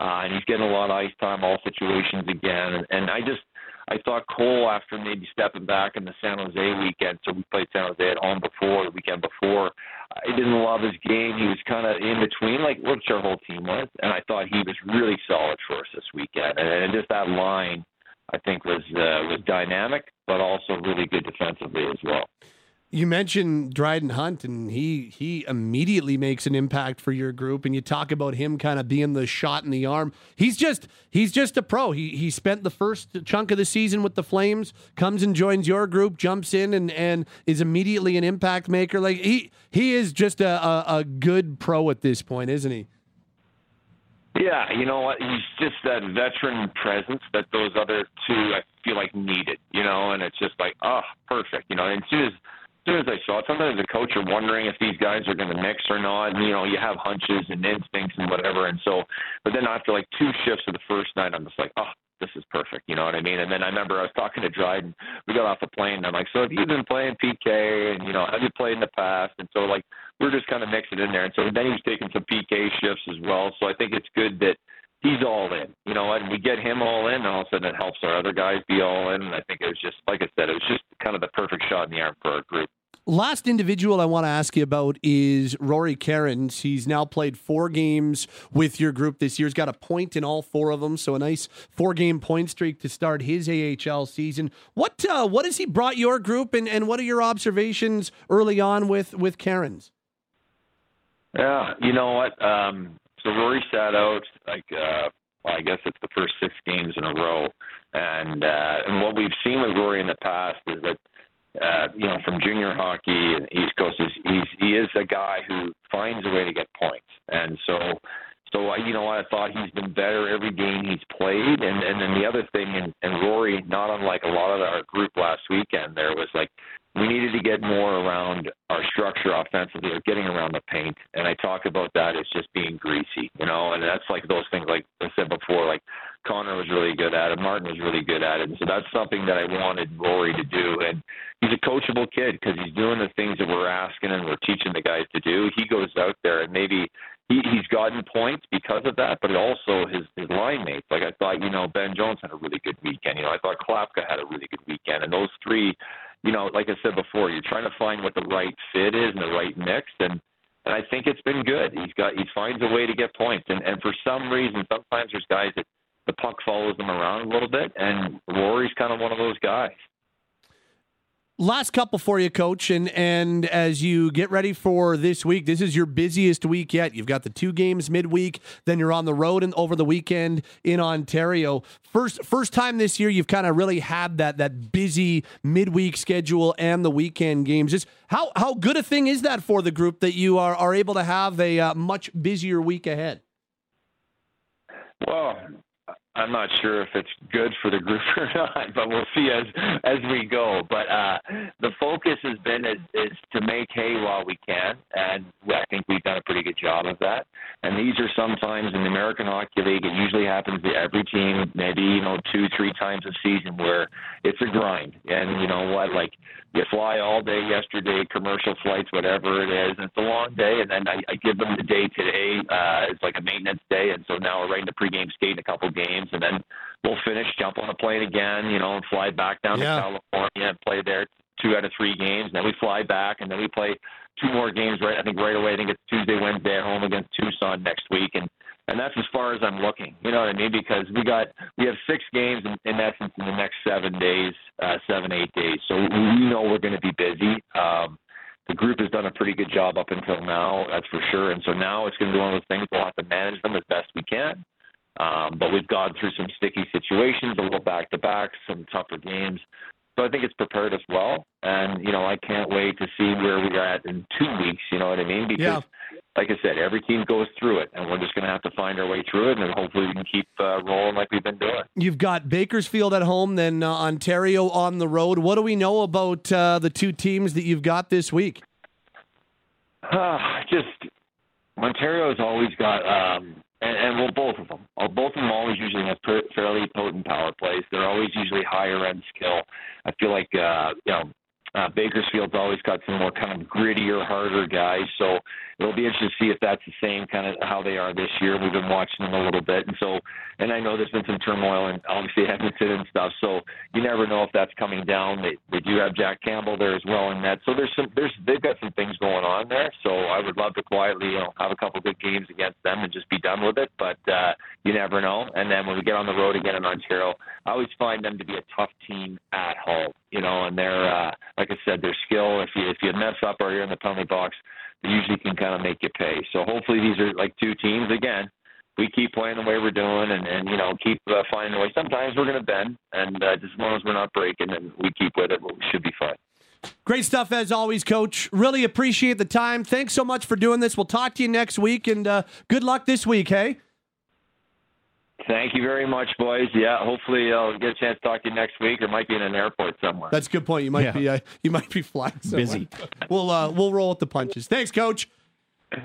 Uh, and he's getting a lot of ice time, all situations again. And, and I just I thought Cole, after maybe stepping back in the San Jose weekend, so we played San Jose at home before the weekend before. I didn't love his game. He was kind of in between, like which our whole team was, and I thought he was really solid for us this weekend. And, and just that line, I think was uh, was dynamic, but also really good defensively as well. You mentioned Dryden Hunt, and he he immediately makes an impact for your group. And you talk about him kind of being the shot in the arm. He's just he's just a pro. He he spent the first chunk of the season with the Flames, comes and joins your group, jumps in, and and is immediately an impact maker. Like he he is just a a, a good pro at this point, isn't he? Yeah, you know what? He's just that veteran presence that those other two I feel like needed. You know, and it's just like, oh, perfect. You know, and as soon as soon as I saw it, sometimes the coach are wondering if these guys are going to mix or not. And, you know, you have hunches and instincts and whatever. And so, but then after like two shifts of the first night, I'm just like, oh, this is perfect. You know what I mean? And then I remember I was talking to Dryden. We got off the plane, and I'm like, so have you been playing PK? And you know, have you played in the past? And so like we're just kind of mixing in there. And so then he's taking some PK shifts as well. So I think it's good that he's all in. You know, and we get him all in, and all of a sudden it helps our other guys be all in. And I think it was just, like I said, it was just kind of the perfect shot in the arm for our group. Last individual I want to ask you about is Rory Kerins. He's now played four games with your group this year. He's got a point in all four of them, so a nice four-game point streak to start his AHL season. What uh, what has he brought your group, and, and what are your observations early on with with Kerins? Yeah, you know what? Um, so Rory sat out like uh, well, I guess it's the first six games in a row, and uh, and what we've seen with Rory in the past is that uh, you know, from junior hockey and East Coast, is he's he is a guy who finds a way to get points, and so so you know I thought he's been better every game he's played, and and then the other thing, and, and Rory, not unlike a lot of our group last weekend, there was like we needed to get more around our structure offensively or getting around the paint. And I talk about that as just being greasy, you know, and that's like those things like I said before, like Connor was really good at it, Martin was really good at it. And so that's something that I wanted Rory to do. And he's a coachable kid because he's doing the things that we're asking and we're teaching the guys to do. He goes out there and maybe he, he's gotten points because of that, but also his his line mates. Like I thought, you know, Ben Jones had a really good weekend. You know, I thought Klapka had a really good weekend, and those three you know, like I said before, you're trying to find what the right fit is and the right mix, and and I think it's been good. He's got he finds a way to get points, and and for some reason, sometimes there's guys that the puck follows them around a little bit, and Rory's kind of one of those guys. Last couple for you, coach, and and as you get ready for this week, this is your busiest week yet. You've got the two games midweek, then you're on the road and over the weekend in Ontario. First first time this year, you've kind of really had that that busy midweek schedule and the weekend games. Just how how good a thing is that for the group that you are are able to have a uh, much busier week ahead? Well, I'm not sure if it's good for the group <laughs> or not, but we'll see as as we go. But uh, the focus has been is, is to make hay while we can, and I think we've done a pretty good job of that. And these are sometimes in the American Hockey League. It usually happens to every team, maybe you know two, three times a season, where it's a grind. And you know what, like you fly all day yesterday, commercial flights, whatever it is. And it's a long day, and then I, I give them the day today. Uh, it's like a maintenance day, and so now we're right into pregame skate in a couple games, and then we'll finish, jump on a plane again, you know, and fly back down Yeah. to California and play there two out of three games. And then we fly back, and then we play two more games. Right, I think right away. I think it's Tuesday, Wednesday at home against Tucson next week, and and that's as far as I'm looking. You know what I mean? Because we got we have six games in, in essence in the next seven days, uh, seven eight days. So we know we're going to be busy. Um, the group has done a pretty good job up until now, that's for sure. And so now it's going to be one of those things we'll have to manage them as best we can. Um, but we've gone through some sticky situations, a little back to back, some tougher games. So I think it's prepared us well, and you know I can't wait to see where we're at in two weeks. You know what I mean? Because, Yeah. Like I said, every team goes through it, and we're just going to have to find our way through it, and hopefully we can keep uh, rolling like we've been doing. You've got Bakersfield at home, then uh, Ontario on the road. What do we know about uh, the two teams that you've got this week? <sighs> Just Ontario's always got, um, and, and well, both of them. Uh, both of them always usually have fa- fairly potent power plays. They're always usually higher end skill. I feel like uh, you know uh, Bakersfield's always got some more kind of grittier, harder guys. So it'll be interesting to see if that's the same kind of how they are this year. We've been watching them a little bit, and so and I know there's been some turmoil and obviously <laughs> Edmonton and stuff. So you never know if that's coming down. They they do have Jack Campbell there as well in that. So there's some there's they've got some things going on there. So I would love to quietly you know have a couple good games against them and just be done with it. But uh, you never know. And then when we get on the road again in Ontario, I always find them to be a tough team at home. You know, and they're uh, like I said, their skill. If you if you mess up or you're in the penalty box, they usually can kind of make you pay. So hopefully these are like two teams again. We keep playing the way we're doing, and and you know keep uh, finding a way. Sometimes we're going to bend, and uh, just as long as we're not breaking, and we keep with it, we should be fine. Great stuff as always, Coach. Really appreciate the time. Thanks so much for doing this. We'll talk to you next week, and uh, good luck this week, hey? Thank you very much, boys. Yeah, hopefully I'll get a chance to talk to you next week, or might be in an airport somewhere. That's a good point. You might Yeah. be uh, you might be flying somewhere. Busy. We'll uh, we'll roll with the punches. Thanks, Coach. All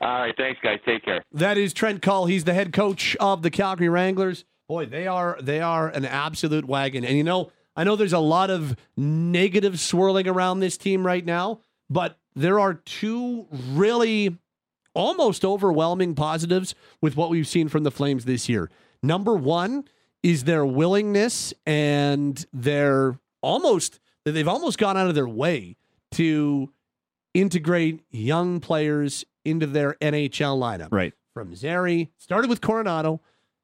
right, thanks, guys. Take care. That is Trent Cull. He's the head coach of the Calgary Wranglers. Boy, they are they are an absolute wagon. And you know, I know there's a lot of negative swirling around this team right now, but there are two really almost overwhelming positives with what we've seen from the Flames this year. Number 1 is their willingness and their almost they've almost gone out of their way to integrate young players into their NHL lineup Right. from Zary. Started with Coronato,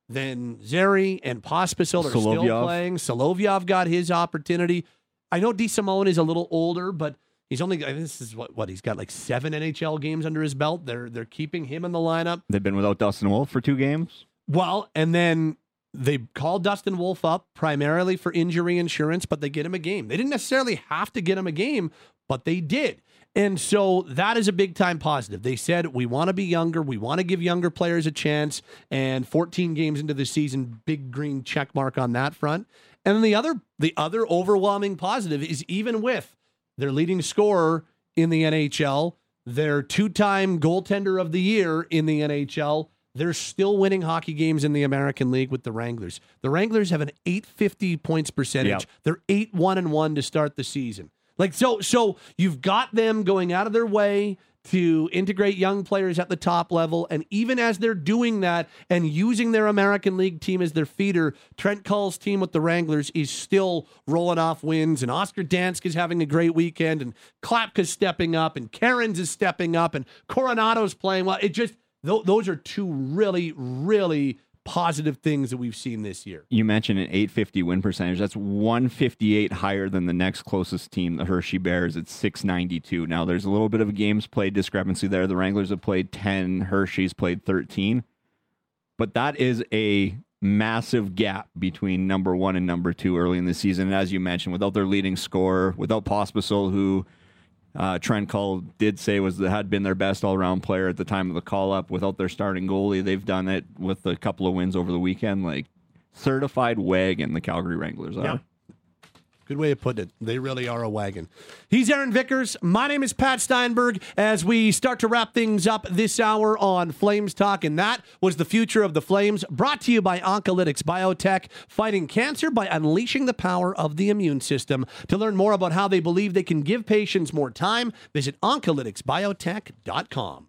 then Zary and Pospisil are still playing. Solovyov got his opportunity. I know DeSimone is a little older, but he's only I think this is what what he's got like seven NHL games under his belt. They're they're keeping him in the lineup. They've been without Dustin Wolf for two games. Well, and then they called Dustin Wolf up primarily for injury insurance, but they get him a game. They didn't necessarily have to get him a game, but they did. And so that is a big time positive. They said, we want to be younger. We want to give younger players a chance. And 14 games into the season, big green check mark on that front. And then the other, the other overwhelming positive is even with their leading scorer in the NHL, their two time goaltender of the year in the NHL, they're still winning hockey games in the American League with the Wranglers. The Wranglers have an 850 points percentage. Yep. They're 8 1 and 1 to start the season. Like so so you've got them going out of their way to integrate young players at the top level. And even as they're doing that and using their American League team as their feeder, Trent Cull's team with the Wranglers is still rolling off wins. And Oscar Dansk is having a great weekend. And Klapka's stepping up. And Kerins is stepping up. And Coronato's playing well. It just th- those are two really really positive things that we've seen this year. You mentioned an 850 win percentage. That's 158 higher than the next closest team, the Hershey Bears. It's 692. Now, there's a little bit of a games played discrepancy there. The Wranglers have played 10, Hershey's played 13. But that is a massive gap between number one and number two early in the season. And as you mentioned, without their leading scorer, without Pospisil, who uh, Trent Cull did say was had been their best all around player at the time of the call up. Without their starting goalie, they've done it with a couple of wins over the weekend. Like certified wagon. The Calgary Wranglers are. Yeah. Good way of putting it. They really are a wagon. He's Aaron Vickers. My name is Pat Steinberg. As we start to wrap things up this hour on Flames Talk, and that was the future of the Flames, brought to you by Oncolytics Biotech, fighting cancer by unleashing the power of the immune system. To learn more about how they believe they can give patients more time, visit oncolyticsbiotech.com.